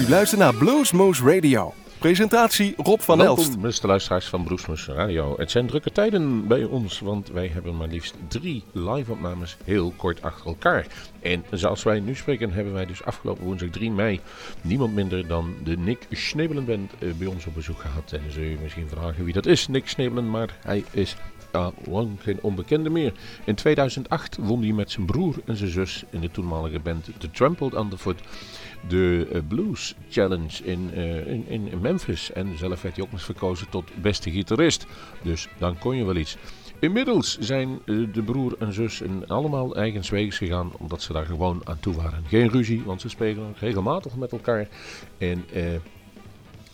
U luistert naar Bluesmoose Radio. Presentatie Rob van Welkom, Elst. beste luisteraars van Broesmus Radio. Het zijn drukke tijden bij ons, want wij hebben maar liefst drie live-opnames heel kort achter elkaar. En zoals wij nu spreken, hebben wij dus afgelopen woensdag 3 mei niemand minder dan de Nick Schnebelen Band eh, bij ons op bezoek gehad. En dan zul je misschien vragen wie dat is, Nick Schnebelen, maar hij is lang geen onbekende meer. In 2008 won hij met zijn broer en zijn zus in de toenmalige band The Trampled Underfoot de eh, Blues Challenge in, eh, in, in Memphis. En zelf werd hij ook nog verkozen tot beste gitarist. Dus dan kon je wel iets. Inmiddels zijn eh, de broer en zus in allemaal eigen wegens gegaan, omdat ze daar gewoon aan toe waren. Geen ruzie, want ze spelen regelmatig met elkaar. En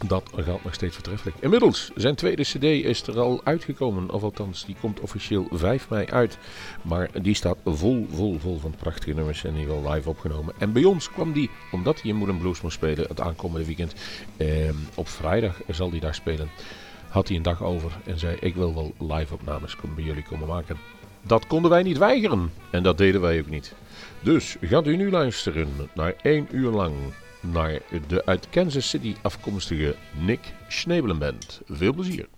dat gaat nog steeds voortreffelijk. Inmiddels, zijn tweede cd is er al uitgekomen. Of althans, die komt officieel 5 mei uit. Maar die staat vol, vol, vol van prachtige nummers. En die wel live opgenomen. En bij ons kwam die, omdat hij in Moeden Blues moest spelen het aankomende weekend. Eh, op vrijdag zal hij daar spelen. Had hij een dag over en zei: Ik wil wel live opnames bij jullie komen maken. Dat konden wij niet weigeren. En dat deden wij ook niet. Dus gaat u nu luisteren naar één uur lang naar de uit Kansas City afkomstige Nick Schnebelen Band. Veel plezier.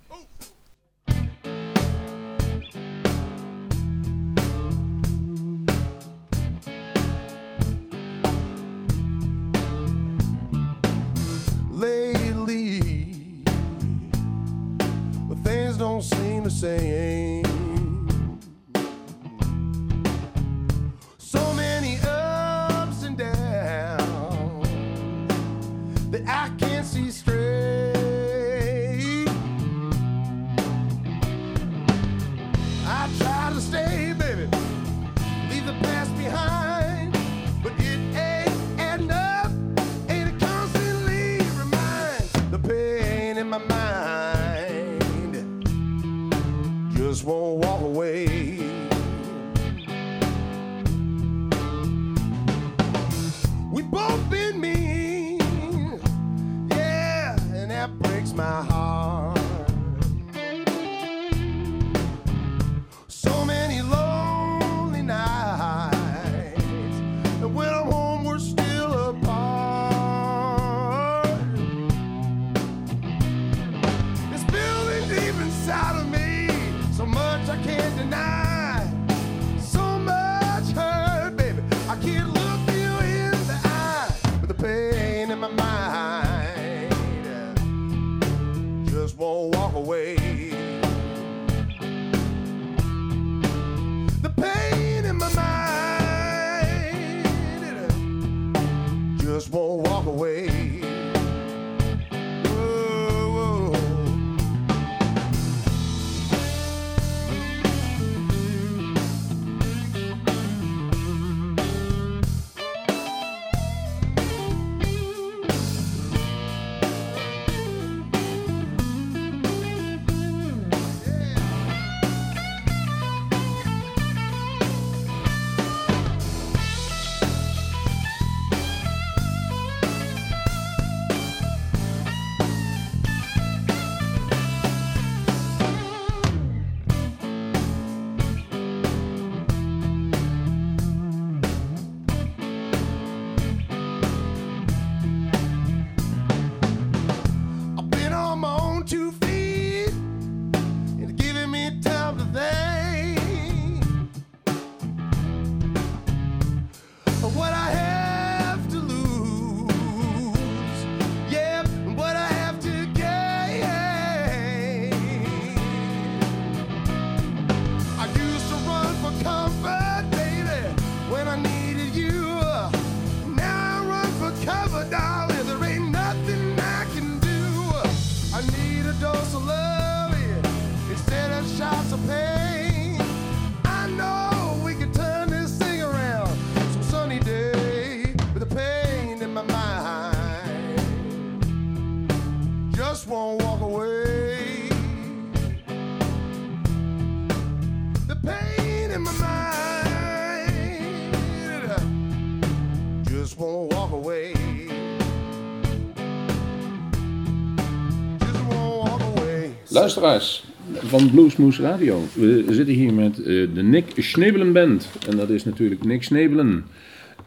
Luisteraars van Bluesmoose Radio. We zitten hier met eh, de Nick Schnebelen Band. En dat is natuurlijk Nick Schnebelen,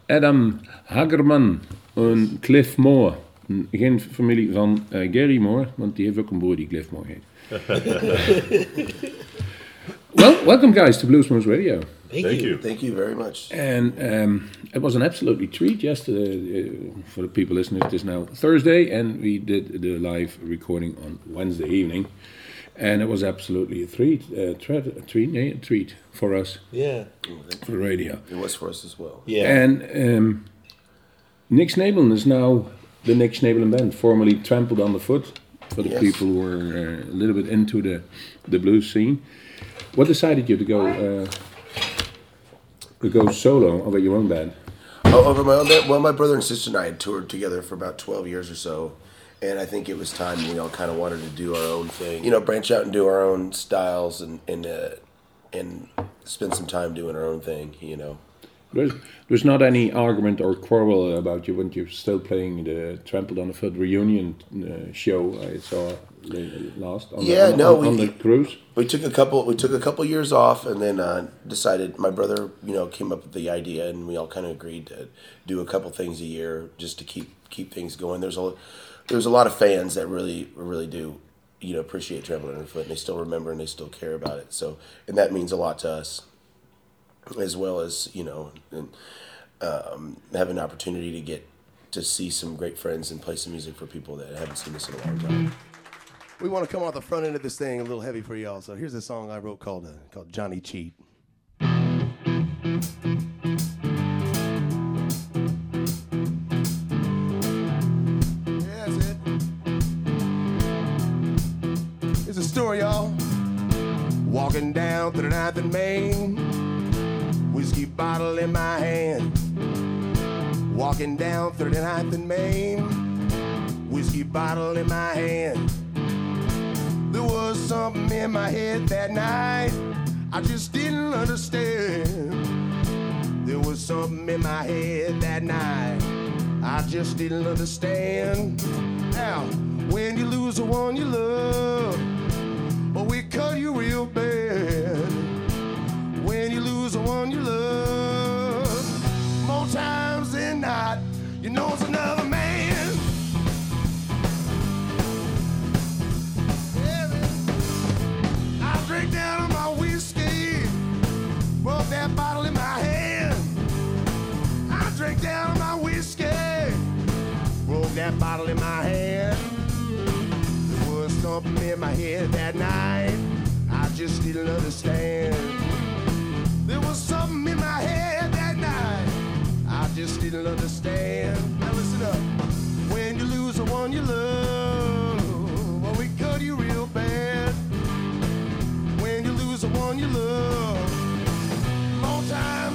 Adam Hagerman en Cliff Moore Geen familie van eh, Gary Moore, want die heeft ook een broer die Cliff Moore heet. well, welcome guys to Bluesmoose Radio. Thank, Thank you. you. Thank you very much. And um, it was an absolutely treat yesterday. Uh, for the people listening, it is now Thursday, and we did the live recording on Wednesday evening, and it was absolutely a treat, uh, treat, a treat, a treat for us Yeah. for the radio. It was for us as well. Yeah. And um, Nick Schnebelen is now the Nick Schnebelen Band, formerly Trampled on the Foot, for the Yes. people who are uh, a little bit into the, the blues scene. What decided you to go uh, to go solo over your own band? Oh, over my own band. Well, my brother and sister and I had toured together for about twelve years or so, and I think it was time we all kind of wanted to do our own thing. You know, branch out and do our own styles and and uh, and spend some time doing our own thing. You know. There's, there's not any argument or quarrel about you when you're still playing the Trampled on the Foot reunion uh, show I saw last on, Yeah, the, on, no, on, on we- the cruise. we took a couple we took a couple years off and then uh, decided my brother you know came up with the idea and we all kind of agreed to do a couple things a year just to keep keep things going there's a there's a lot of fans that really really do you know appreciate Trampled Underfoot and they still remember and they still care about it so and that means a lot to us as well as you know and um, have an opportunity to get to see some great friends and play some music for people that haven't seen us in a long time we want to come off the front end of this thing a little heavy for y'all. So here's a song I wrote called uh, called Johnny Cheat. Walking down through the ninth and Main, whiskey bottle in my hand. Walking down through the ninth and Main, whiskey bottle in my hand. There was something in my head that night I just didn't understand. There was something in my head that night I just didn't understand. Now, when you lose the one you love, oh, we cut you real bad. When you lose the one you love, more times than not, you know it's another man. I drink down on my whiskey, broke that bottle in my hand. I drink down on my whiskey, broke that bottle in my hand. In my head that night I just didn't understand. There was something in my head that night I just didn't understand. Now listen up. When you lose the one you love, oh, well, we cut you real bad when you lose the one you love. More times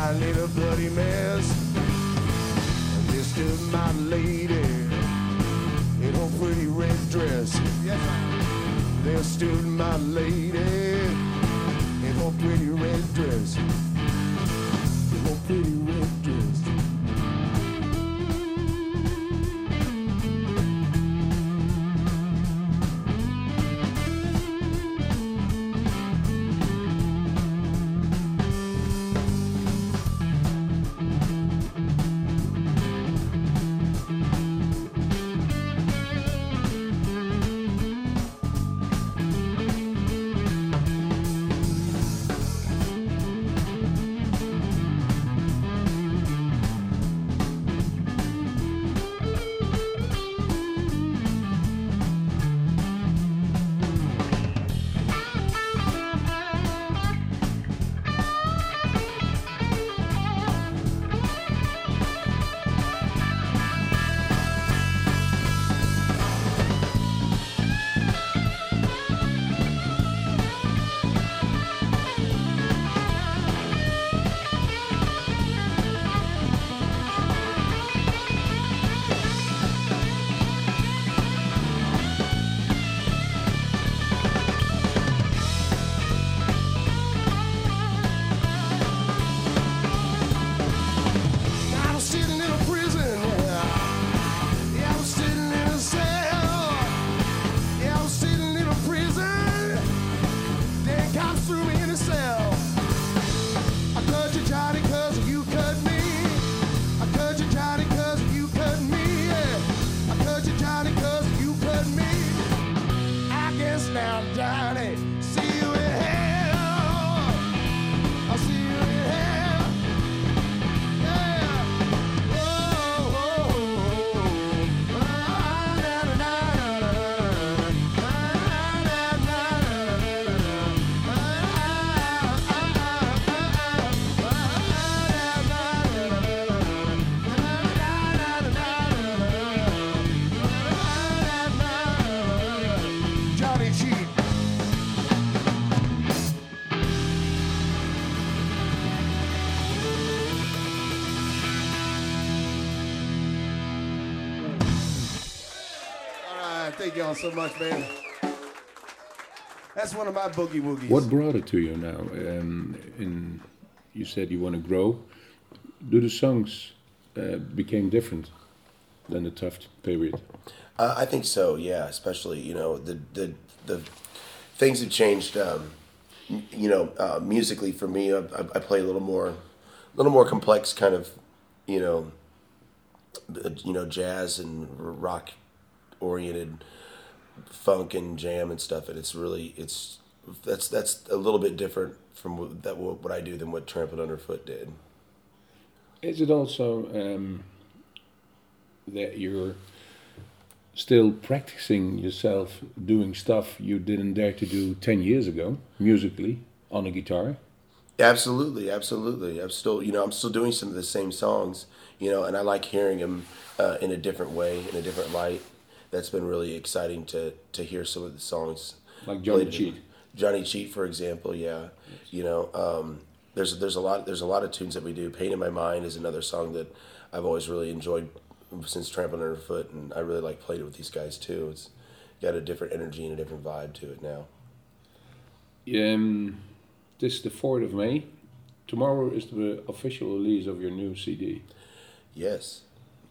lying in a bloody mess. There stood my lady in her pretty red dress. Yes, there stood my lady in her pretty red dress. In her pretty red dress. Guess right, so much, man. That's one of my boogie woogies. What brought it to you now? Um, in you said you want to grow. Do the songs uh, became different than the tough period? Uh, I think so. Yeah, especially you know the the the things have changed. Um, you know, uh, musically for me, I, I I play a little more, a little more complex kind of, you know, uh, you know, jazz and rock oriented funk and jam and stuff, and it's really it's that's that's a little bit different from what, that what, I do than what Trampled Underfoot did. Is it also um, that you're still practicing yourself doing stuff you didn't dare to do 10 years ago, musically, on a guitar? Absolutely, absolutely. I'm still, you know, I'm still doing some of the same songs, you know, and I like hearing them uh, in a different way, in a different light. That's been really exciting to to hear some of the songs. Like Johnny played- Cheat. Johnny Cheat, for example, yeah. You know, um, there's there's a lot there's a lot of tunes that we do. Pain in My Mind is another song that I've always really enjoyed since Trampling Underfoot, and I really like played it with these guys too. It's got a different energy and a different vibe to it now. Um, this is the 4th of May, tomorrow is the official release of your new CD, Yes.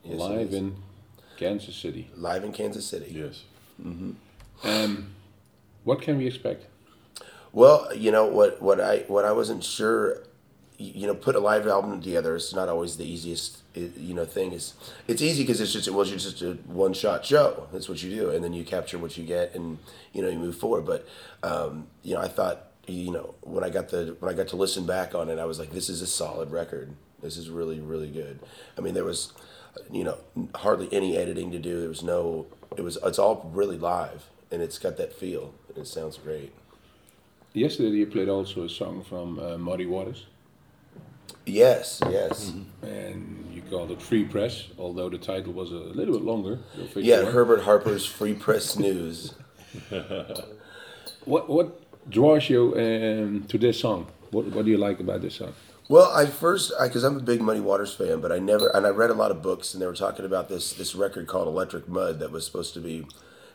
Yes, live in Kansas City. live in Kansas City. Yes. Um, what can we expect? Well, you know what what I what I wasn't sure you know put a live album together is not always the easiest you know thing is it's easy because it's just it was just a one shot show that's what you do and then you capture what you get and you know you move forward but um, you know I thought you know when I got the when I got to listen back on it I was like this is a solid record this is really really good I mean there was you know hardly any editing to do there was no it was it's all really live and it's got that feel and it sounds great Yesterday you played also a song from uh, Muddy Waters, yes yes and you called it Free Press, although the title was a little bit longer. Yeah. Herbert Harper's Free Press News. What what draws you um, to this song? What what do you like about this song? Well, I first because I'm a big Muddy Waters fan, but I never and I read a lot of books and they were talking about this this record called Electric Mud that was supposed to be.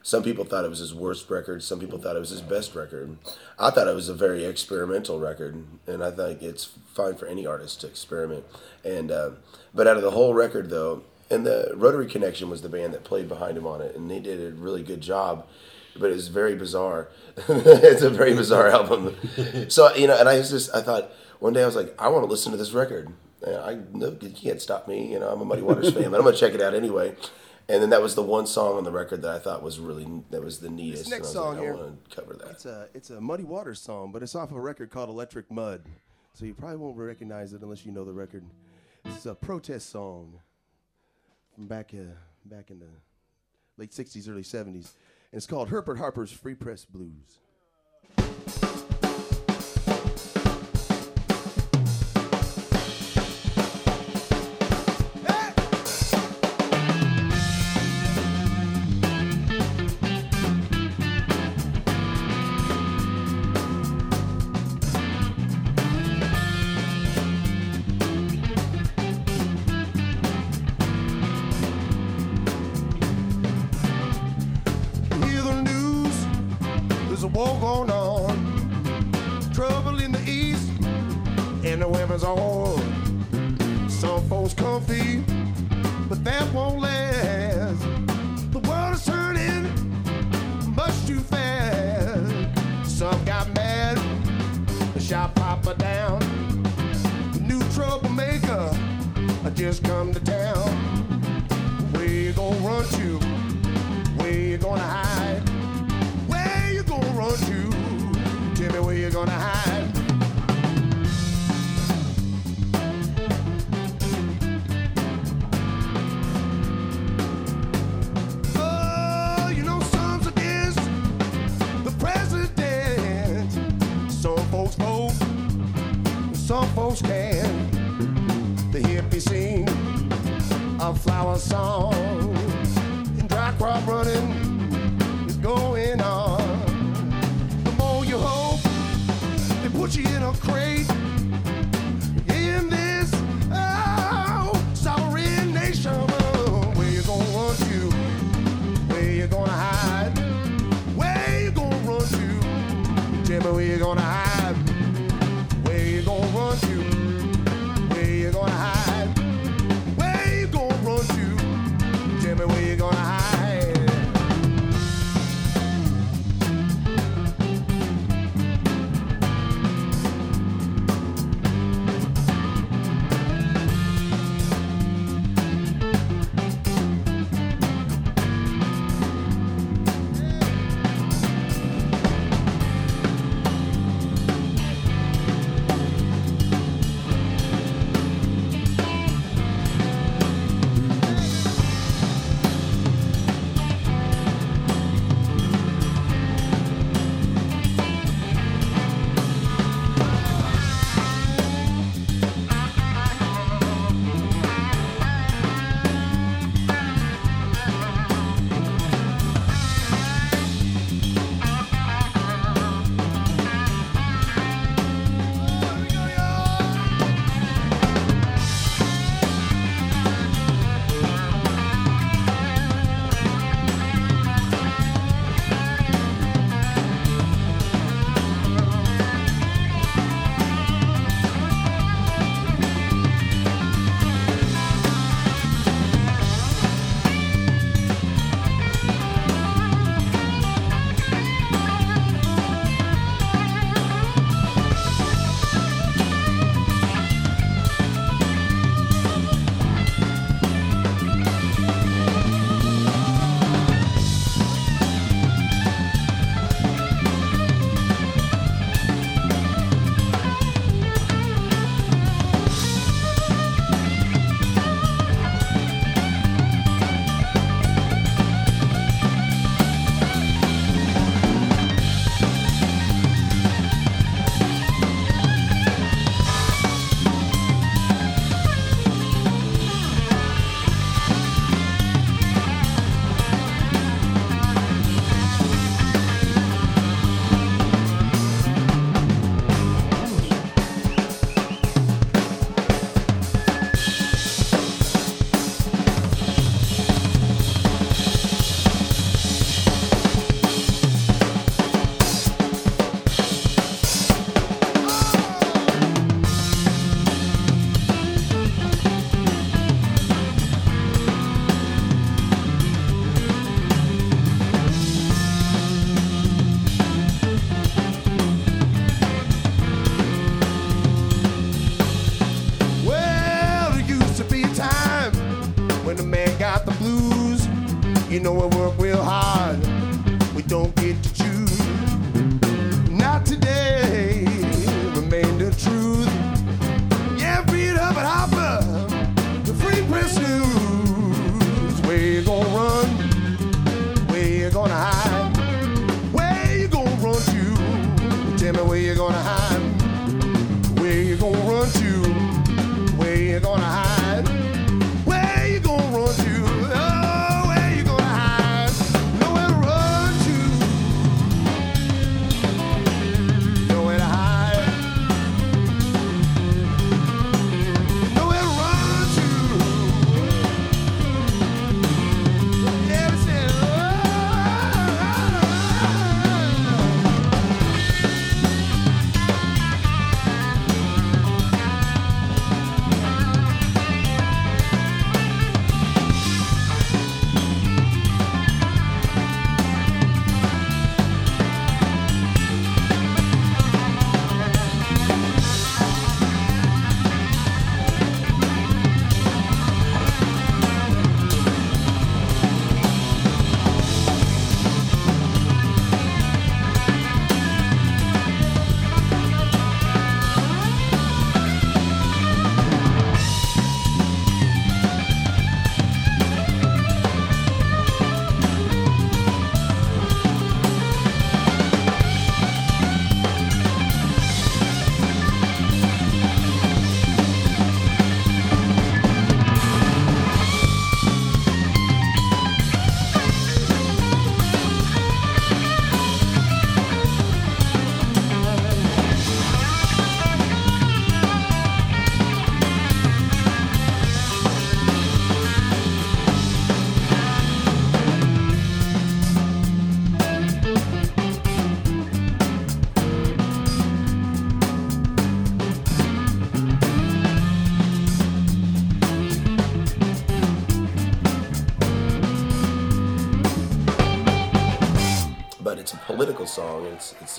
Some people thought it was his worst record. Some people thought it was his best record. I thought it was a very experimental record, and I think it's fine for any artist to experiment. And uh, but out of the whole record, though, and the Rotary Connection was the band that played behind him on it, and they did a really good job. But it's very bizarre. it's a very bizarre album. So you know, and I was just I thought one day I was like, I want to listen to this record. And I no, you can't stop me. You know, I'm a Muddy Waters fan, but I'm gonna check it out anyway. And then that was the one song on the record that I thought was really that was the neatest. This next and I was song like, here, I want to cover that. It's a it's a Muddy Waters song, but it's off a record called Electric Mud. So you probably won't recognize it unless you know the record. It's a protest song from back uh, back in the late '60s, early '70s, and it's called Herbert Harper's Free Press Blues.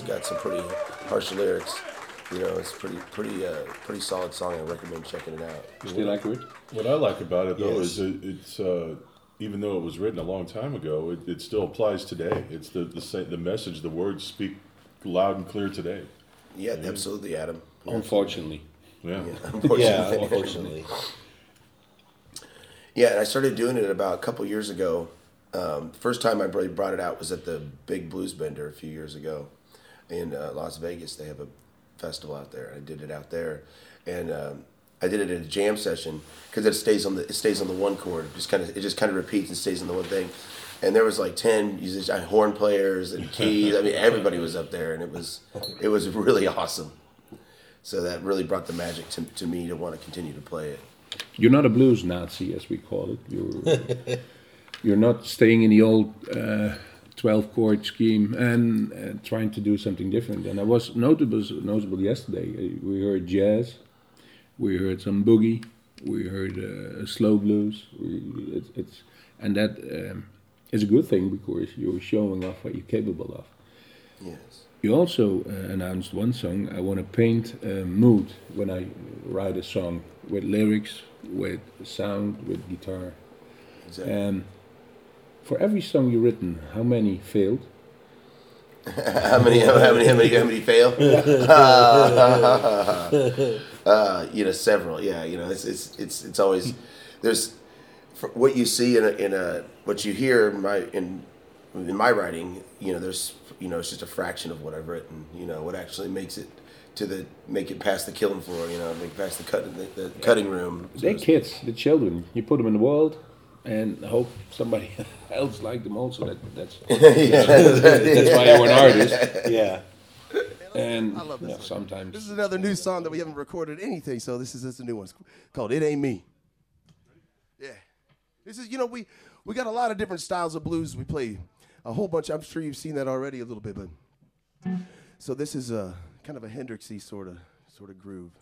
It's it's got some pretty harsh lyrics. You know, it's pretty pretty uh, pretty solid song. I recommend checking it out. You Still accurate? What I like about it though Yes. is it, it's uh, even though it was written a long time ago, it, it still applies today. It's the the sa- the message, the words speak loud and clear today. Yeah, absolutely, Adam. Unfortunately. Yeah. Yeah, unfortunately. Yeah, and I started doing it about a couple years ago. Um, first time I really brought it out was at the Big Blues Bender a few years ago in uh, Las Vegas. They have a festival out there. I did it out there, and um, I did it in a jam session because it stays on the it stays on the one chord. Just kind of it just kind of repeats and stays on the one thing. And there was like ten musicians, horn players and keys. I mean, everybody was up there, and it was it was really awesome. So that really brought the magic to, to me to want to continue to play it. You're not a blues Nazi, as we call it. You're you're not staying in the old uh, twelve chord scheme and uh, trying to do something different. And I was notable notable yesterday. Uh, We heard jazz, we heard some boogie, we heard uh, slow blues. We, it's, it's and that um, is a good thing because you're showing off what you're capable of. Yes. You also uh, announced one song. I want to paint a mood when I write a song with lyrics, with sound, with guitar. Exactly. And for every song you've written, how many failed? How many? How many? How many? How many fail? uh, you know, several. Yeah, you know, it's it's it's it's always there's what you see in a, in a what you hear in my in in my writing. You know, there's you know, it's just a fraction of what I've written. You know, what actually makes it to the make it past the killing floor. You know, make it past the cut the, the cutting room. so They're kids, the children. You put them in the world and hope somebody else like them also. That, that's, that's why you're an artist. Yeah. And I love this yeah, sometimes This is another new song that we haven't recorded anything, so this is just a new one. It's called "It Ain't Me." Yeah, this is you know we we got a lot of different styles of blues. We play a whole bunch. I'm sure you've seen that already a little bit, but so this is a kind of a Hendrixy sort of sort of groove.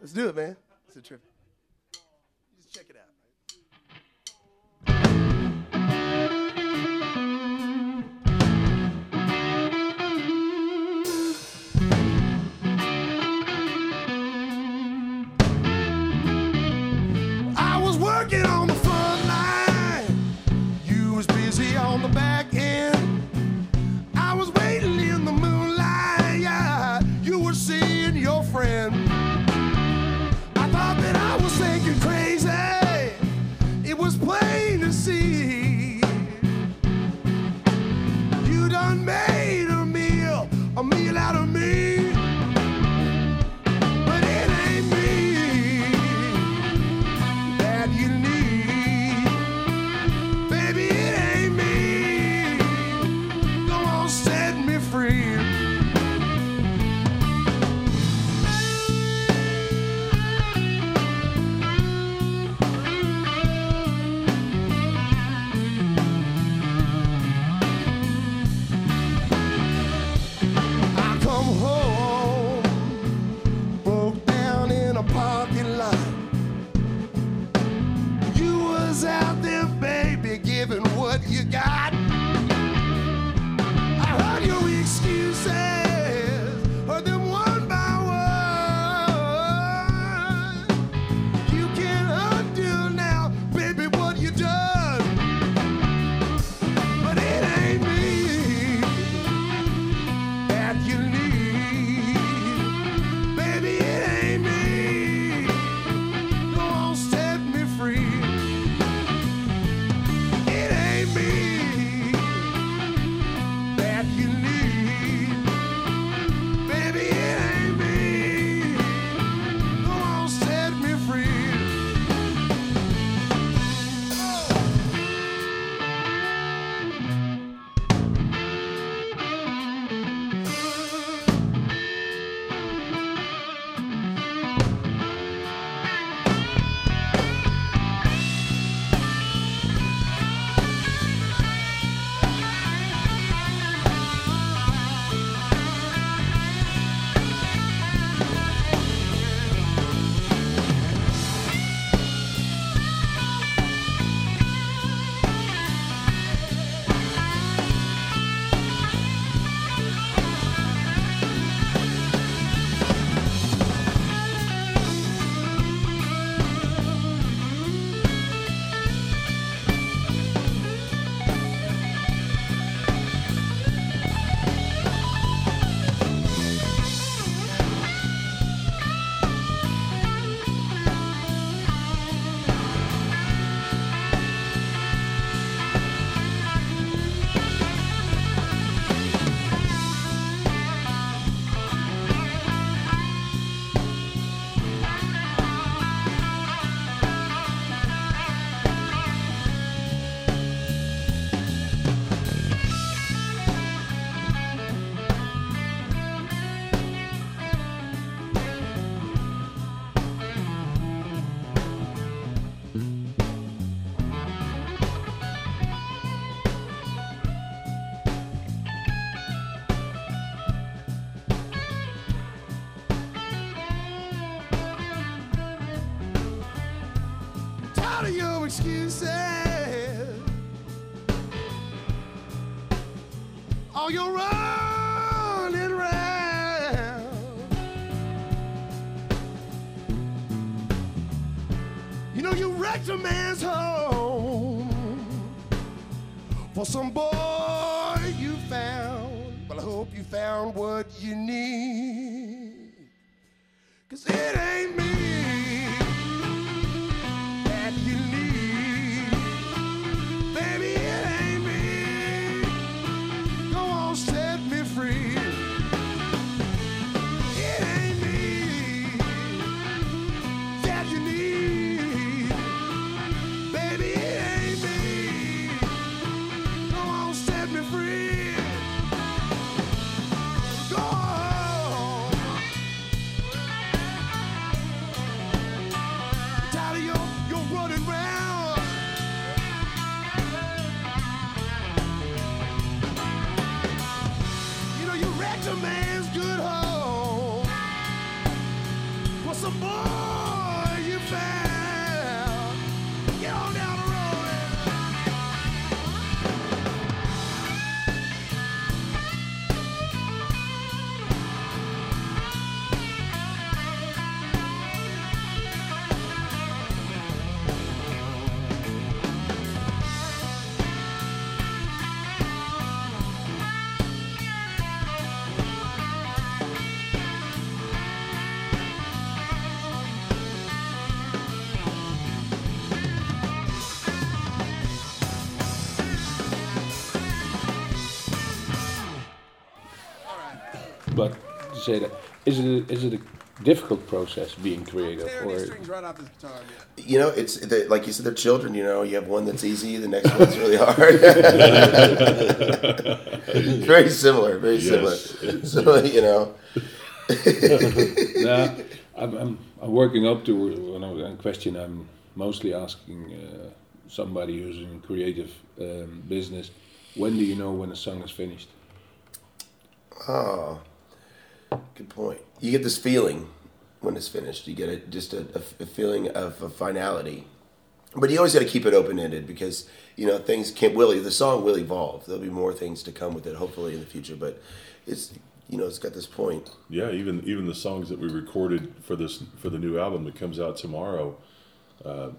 Let's do it, man. It's a trip. Wrecked a man's home for some boy you found. But I hope you found what you need. Say that, is it a, is it a difficult process being creative, or right off this guitar. You know, it's they, like you said, they're children. You know, you have one that's easy, the next one's really hard. very similar, very Yes. similar. So you know, nah, I'm, I'm, I'm working up to you know, a question I'm mostly asking uh, somebody who's in creative um, business. When do you know when a song is finished? oh, good point. You get this feeling when it's finished. You get a, just a, a- feeling of a finality, but you always got to keep it open ended because you know things can will the song will evolve. There'll be more things to come with it, hopefully in the future. But it's you know it's got this point. Yeah, even even the songs that we recorded for this for the new album that comes out tomorrow, uh,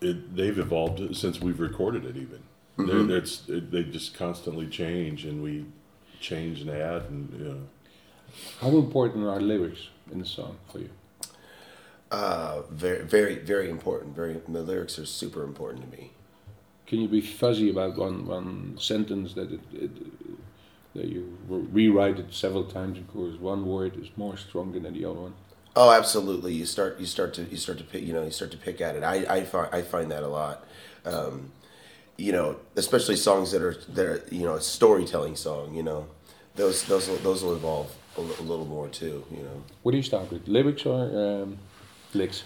it, they've evolved since we've recorded it. Even They're, it's it, they just constantly change, and we change and add, and you know, How important are lyrics in the song for you? Uh, very, very, very important. Very, the lyrics are super important to me. Can you be fuzzy about one, one sentence that it, it that you rewrite it several times because one word is more stronger than the other one? Oh, absolutely. You start, you start to, you start to pick, you know, you start to pick at it. I, I find, I find that a lot. Um, you know, especially songs that are, that are, you know, a storytelling song. You know, those, those, will- those will evolve a, little more too. You know, What do you start with, lyrics or um, licks?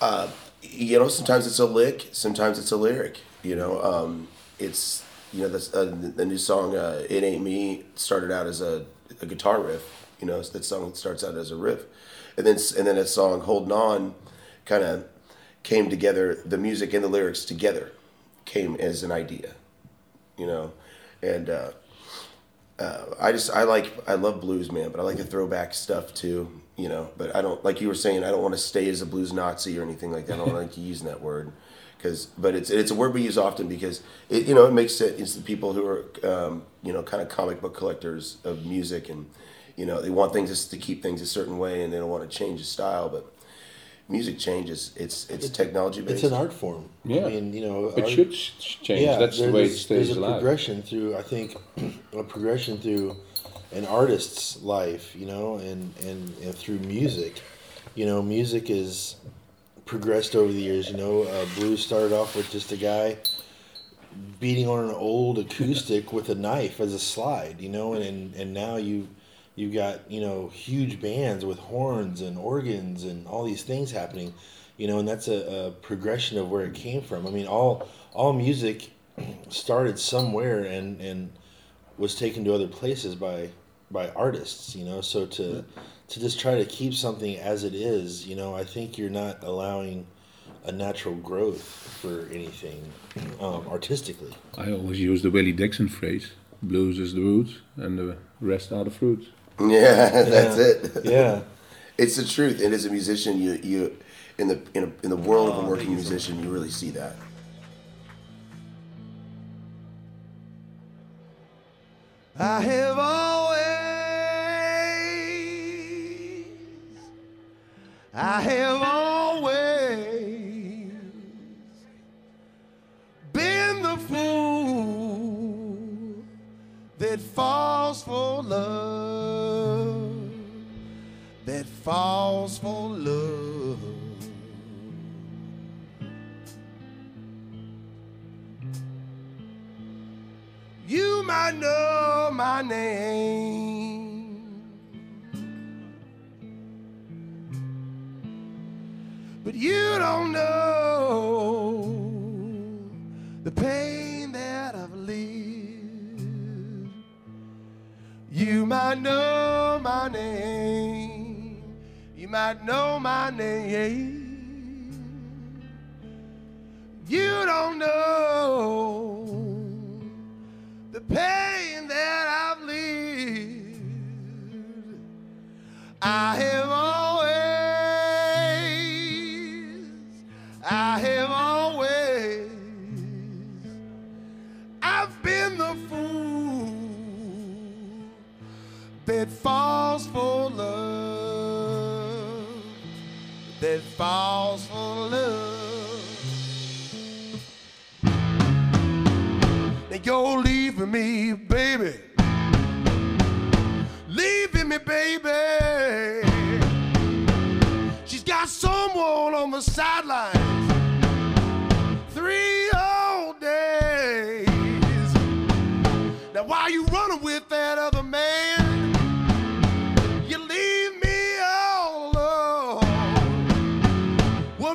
Uh, you know, sometimes it's a lick, sometimes it's a lyric. You know, um, it's, you know, this, uh, the, the new song, uh, "It Ain't Me," started out as a, a guitar riff. You know, that song starts out as a riff, and then s- and then that song "Holding On" kind of came together. The music and the lyrics together came as an idea. You know, and uh, uh, I just I like I love blues, man, but I like the throwback stuff too. You know, but I don't like you were saying. I don't want to stay as a blues Nazi or anything like that. I don't like using that word because, but it's it's a word we use often because it you know it makes it it's the people who are um, you know kind of comic book collectors of music and you know they want things to keep things a certain way and they don't want to change the style, but music changes. It's it's technology based. It's an art form. Yeah. I mean, you know, It art- should change. Yeah, That's the way it there's- stays There's a alive. progression through, I think, a progression through an artist's life, you know, and, and, and through music. You know, music is progressed over the years. You know, uh, blues started off with just a guy beating on an old acoustic with a knife as a slide, you know, and, and, and now you you've got you know huge bands with horns and organs and all these things happening, you know, and that's a, a progression of where it came from. I mean, all all music started somewhere and and was taken to other places by by artists, you know. So to to just try to keep something as it is, you know, I think you're not allowing a natural growth for anything um, artistically. I always use the Willie Dixon phrase: "Blues is the roots, and the rest are the fruits." Yeah, that's Yeah. it. Yeah. It's the truth. And as a musician, you you in the in, a, in the world Oh, of a oh, working musician, you really see that. I have always,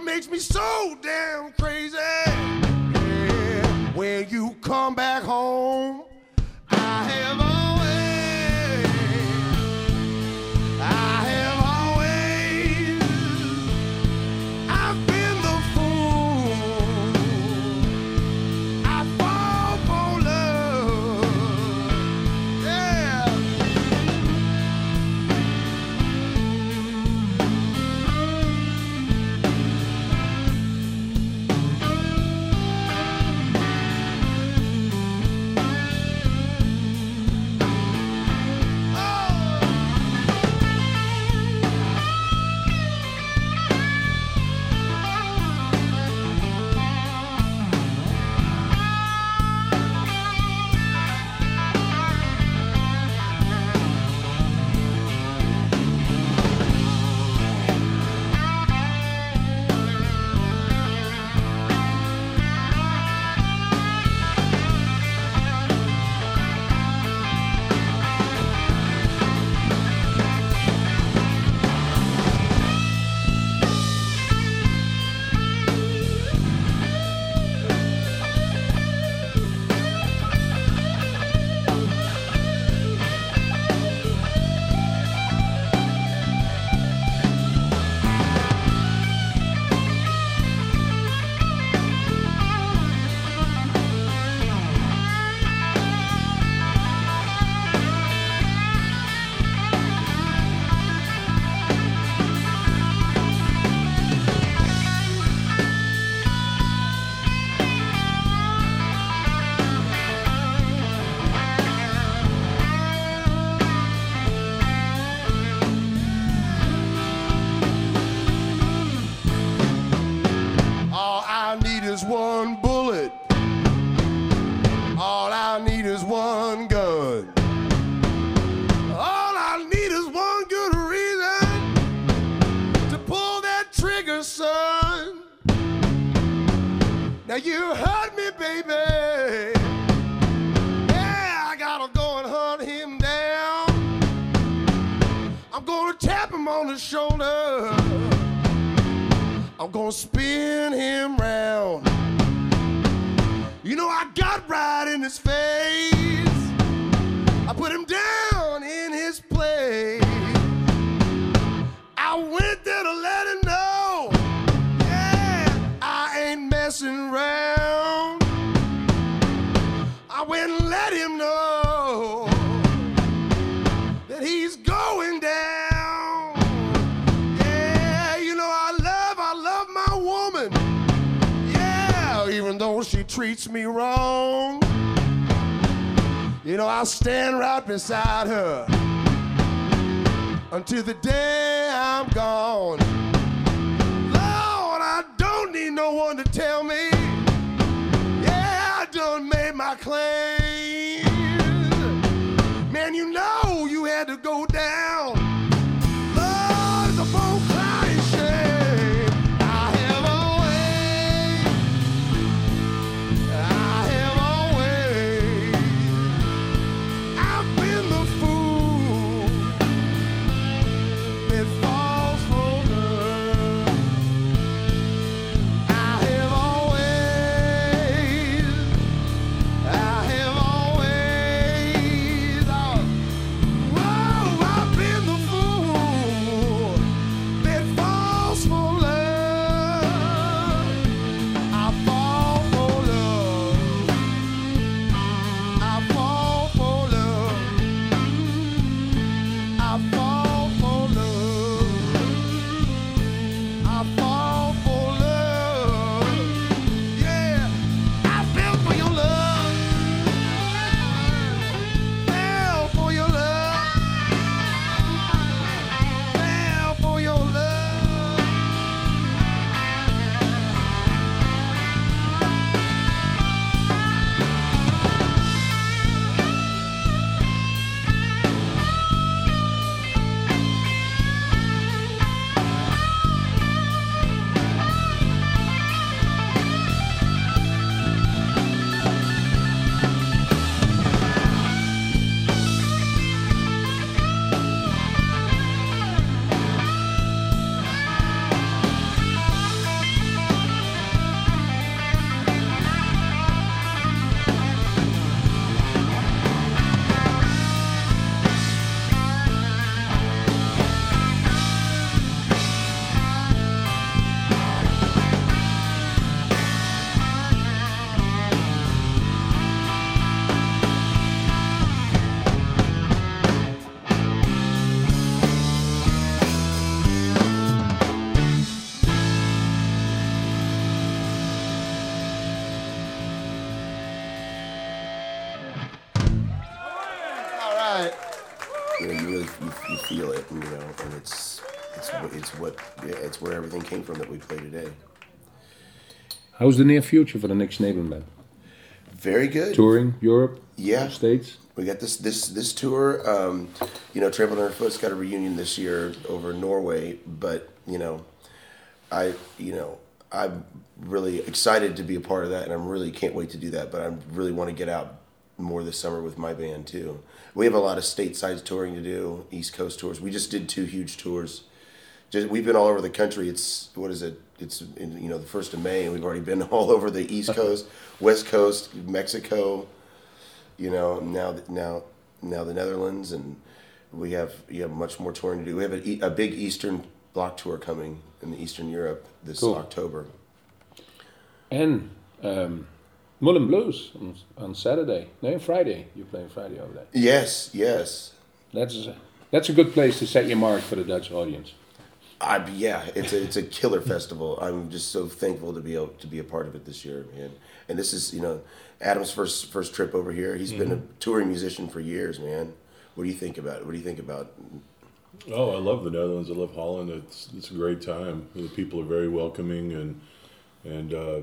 Makes me so damn crazy? Yeah, when you come back home, Now you hurt me, baby. Yeah, I gotta go and hunt him down. I'm gonna tap him on the shoulder. I'm gonna spin him round. You know, I got right in his face. I put him down in his place. Messing. I went and let him know that he's going down. Yeah, you know I love, I love my woman. Yeah, even though she treats me wrong. You know I'll stand right beside her until the day I'm gone. Don't need no one to tell me. Yeah, I done made my claim. Man, you know you had to go down. You know, you really you, you feel it, and, you know, and it's it's it's what yeah, it's where everything came from that we play today. How's the near future for the Nick Schnebelen Band? Very good. Touring Europe, Yeah. States. We got this this this tour. Um, you know, Trampled Underfoot's got a reunion this year over in Norway, but you know, I you know I'm really excited to be a part of that, and I'm really can't wait to do that. But I really want to get out more this summer with my band too. We have a lot of stateside touring to do, East Coast tours. We just did two huge tours. Just, we've been all over the country. It's what is it? It's in, you know the first of May, and we've already been all over the East Coast, West Coast, Mexico you know now now now the Netherlands and we have you have much more touring to do. We have a, a big Eastern block tour coming in Eastern Europe this Cool. October. And um, Moulin Blues on, on Saturday. No, Friday. You're playing Friday over there. Yes, yes. That's that's a good place to set your mark for the Dutch audience. I yeah, it's a it's a killer festival. I'm just so thankful to be able to be a part of it this year, man. And this is you know Adam's first first trip over here. He's been a touring musician for years, man. What do you think about it? What do you think about? Oh, I love the Netherlands. I love Holland. It's it's a great time. The people are very welcoming and and uh,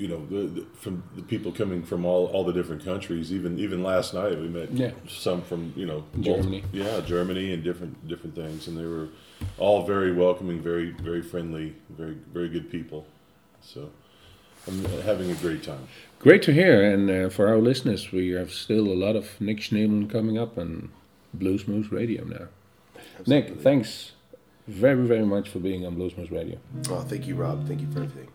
you know the, the, from the people coming from all, all the different countries. Even even last night we met Yeah. some from you know Germany. yeah, Germany and different different things, and they were all very welcoming, very very friendly, very very good people. So I'm having a great time. Great to hear. And uh, for our listeners, we have still a lot of Nick Schnebelen coming up on Bluesmoose Radio now. Nick, thanks very, very much for being on Bluesmoose Radio. Oh, thank you, Rob. Thank you for everything.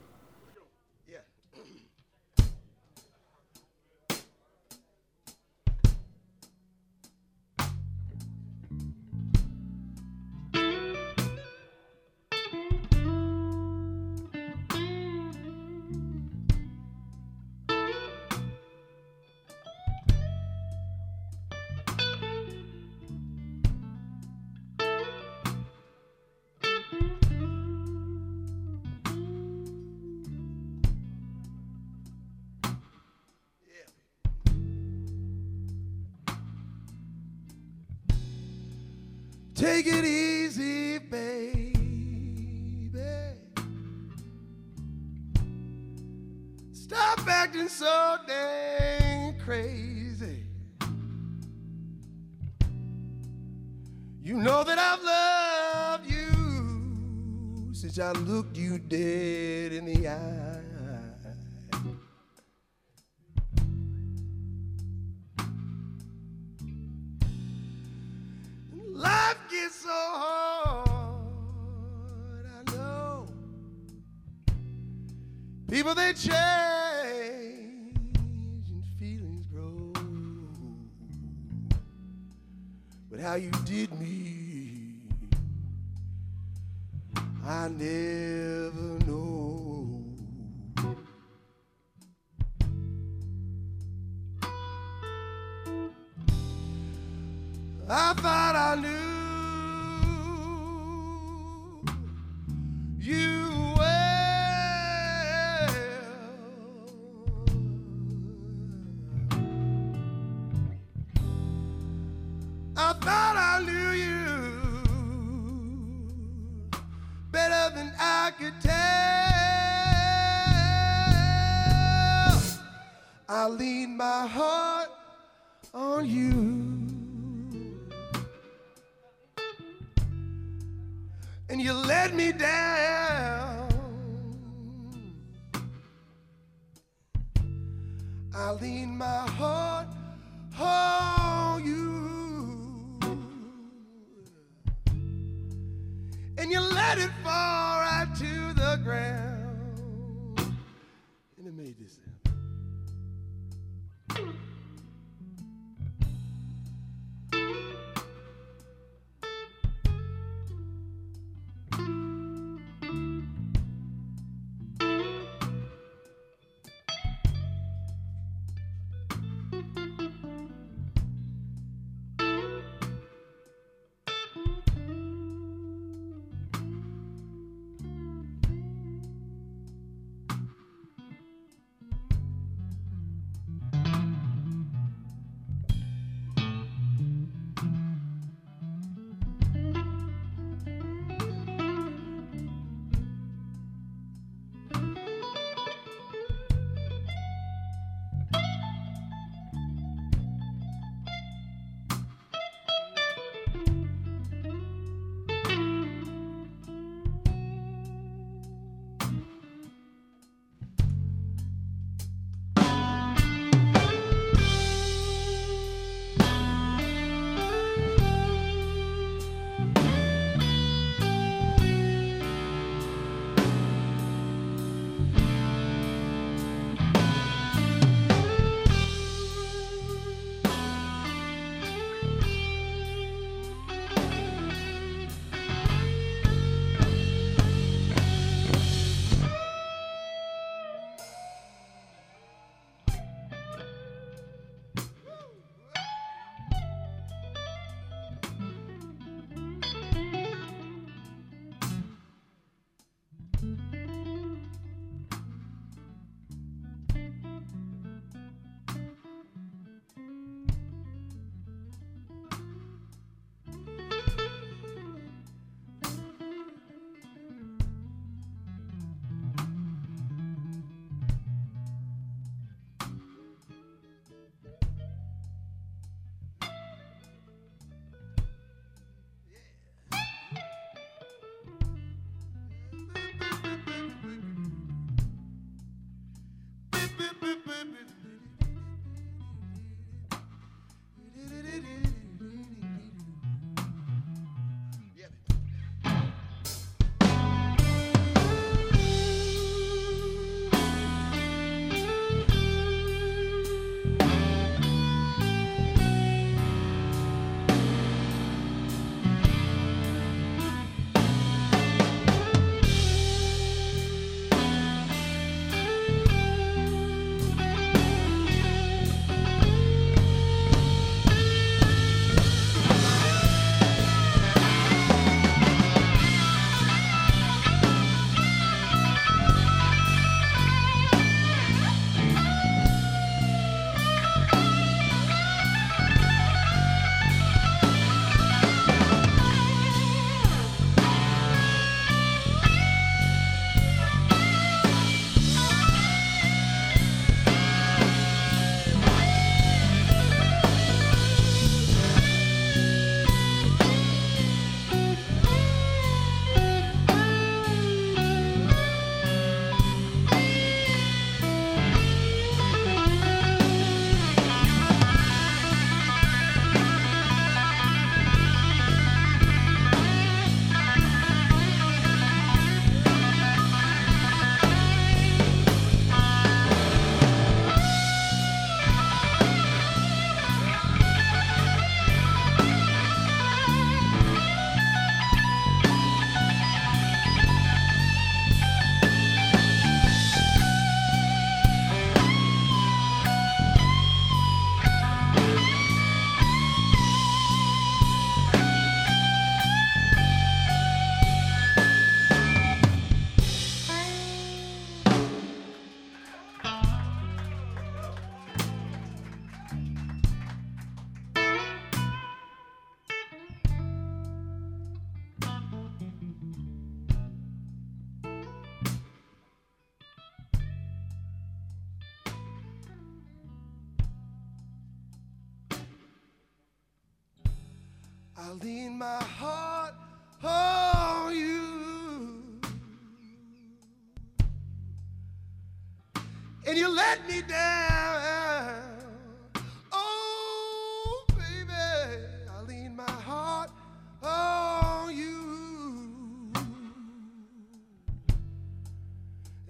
I thought I knew you better than I could tell. I lean my heart on you. and you let me down. I lean my heart on you, and you let it fall right to the ground, and it made this sound. Beep beep beep.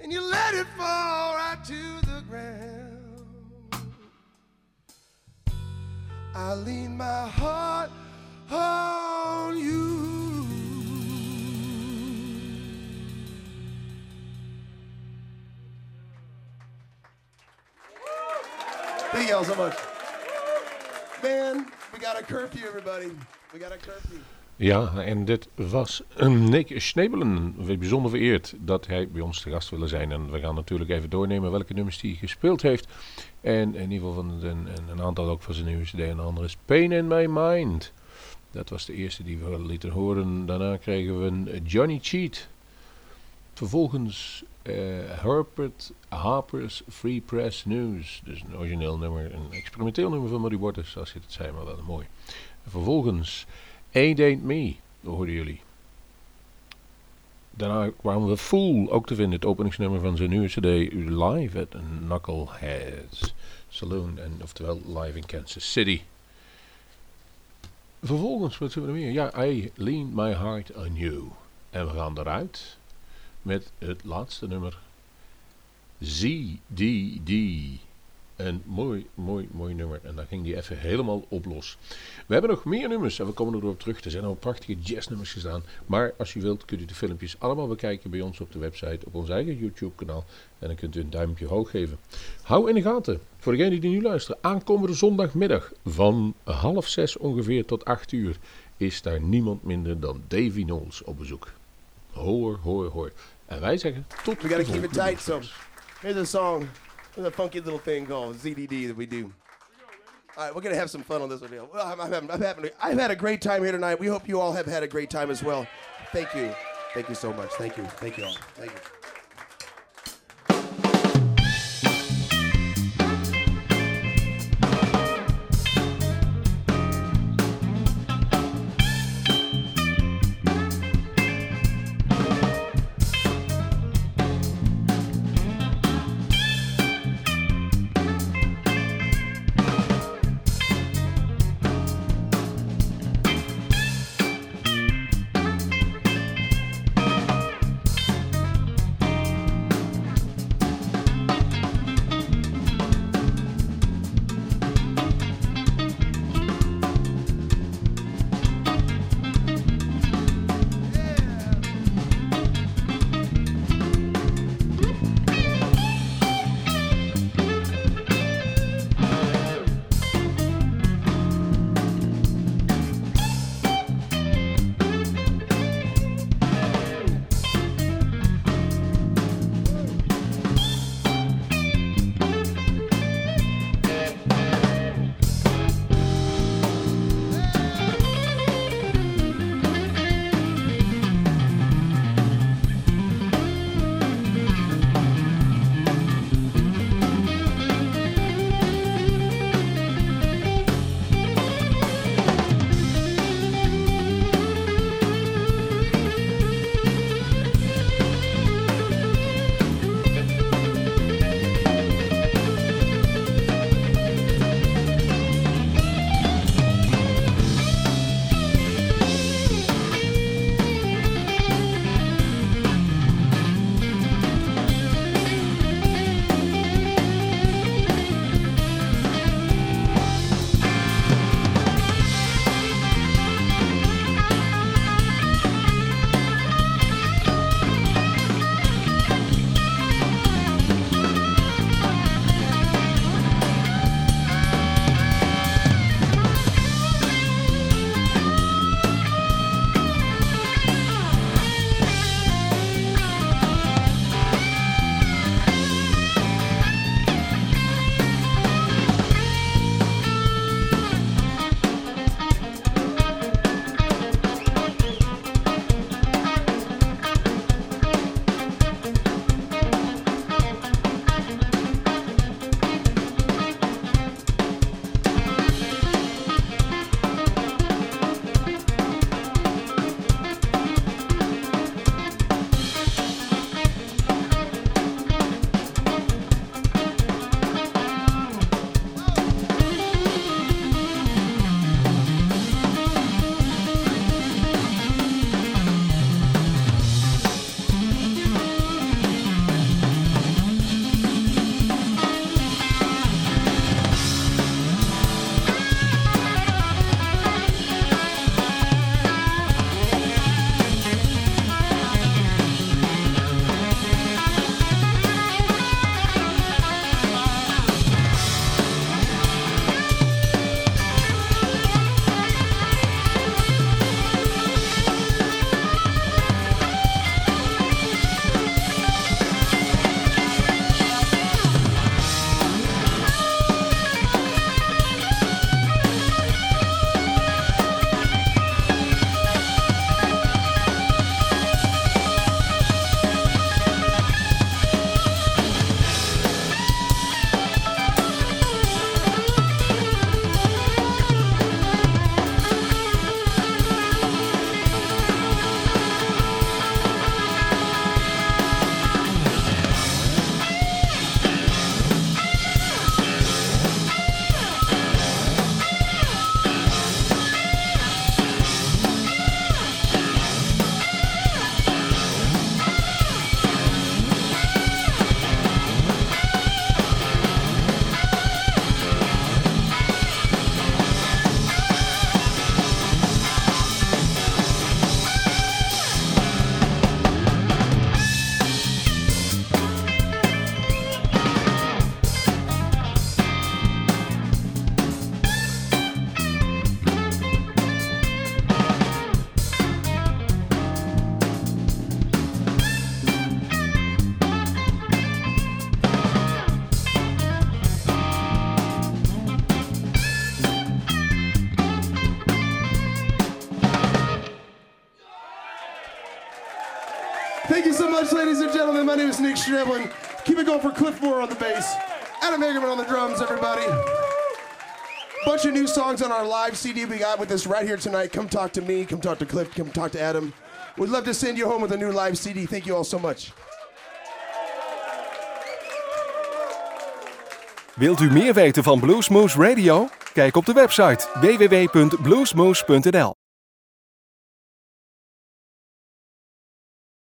And you let it fall right to the ground. I lean my heart on you. Thank y'all so much. Man, we got a curfew, everybody. We got a curfew. Ja, en dit was een Nick Schnebelen. Bijzonder vereerd dat hij bij ons te gast wilde zijn. En we gaan natuurlijk even doornemen welke nummers hij gespeeld heeft. En in ieder geval van een, een aantal ook van zijn nieuwe cd. En de andere is Pain in My Mind. Dat was de eerste die we lieten horen. Daarna kregen we een Johnny Cheat. Vervolgens eh, Herbert Harper's Free Press News. Dus een origineel nummer, een experimenteel nummer van Muddy Waters, zoals je het zei, maar wel mooi. En vervolgens Ain't Ain't Me, hoorden jullie. Daarna kwamen we Fool, ook te vinden, het openingsnummer van zijn nieuwe cd live at Knuckleheads Saloon, en, oftewel live in Kansas City. Vervolgens, wat zullen we meer? Ja, I Lean My Heart On You. En we gaan eruit met het laatste nummer. ZDD. Een mooi, mooi, mooi nummer. En daar ging die even helemaal op los. We hebben nog meer nummers en we komen erop terug. Er zijn al prachtige jazznummers gestaan. Maar als u wilt kunt u de filmpjes allemaal bekijken bij ons op de website, op ons eigen YouTube kanaal. En dan kunt u een duimpje hoog geven. Hou in de gaten, voor degenen die nu luisteren, aankomende zondagmiddag van half zes ongeveer tot acht uur is daar niemand minder dan Davy Knowles op bezoek. Hoor, hoor, hoor. En wij zeggen tot We gotta keep it tight, so here's a song. There's a funky little thing called ZDD that we do. All right, we're gonna have some fun on this one. Well, I'm, I'm, I'm having, I've had a great time here tonight. We hope you all have had a great time as well. Thank you, thank you so much. Thank you, thank you all. Thank you. On the bass. Adam Hagerman on the drums, everybody. Bunch of new songs on our live CD we got with us right here tonight. Come talk to me, come talk to Cliff, come talk to Adam. We'd love to send you home with a new live CD. Thank you all so much. Wilt u meer weten van Bluesmoose Radio? Kijk op de website www.bluesmoose.nl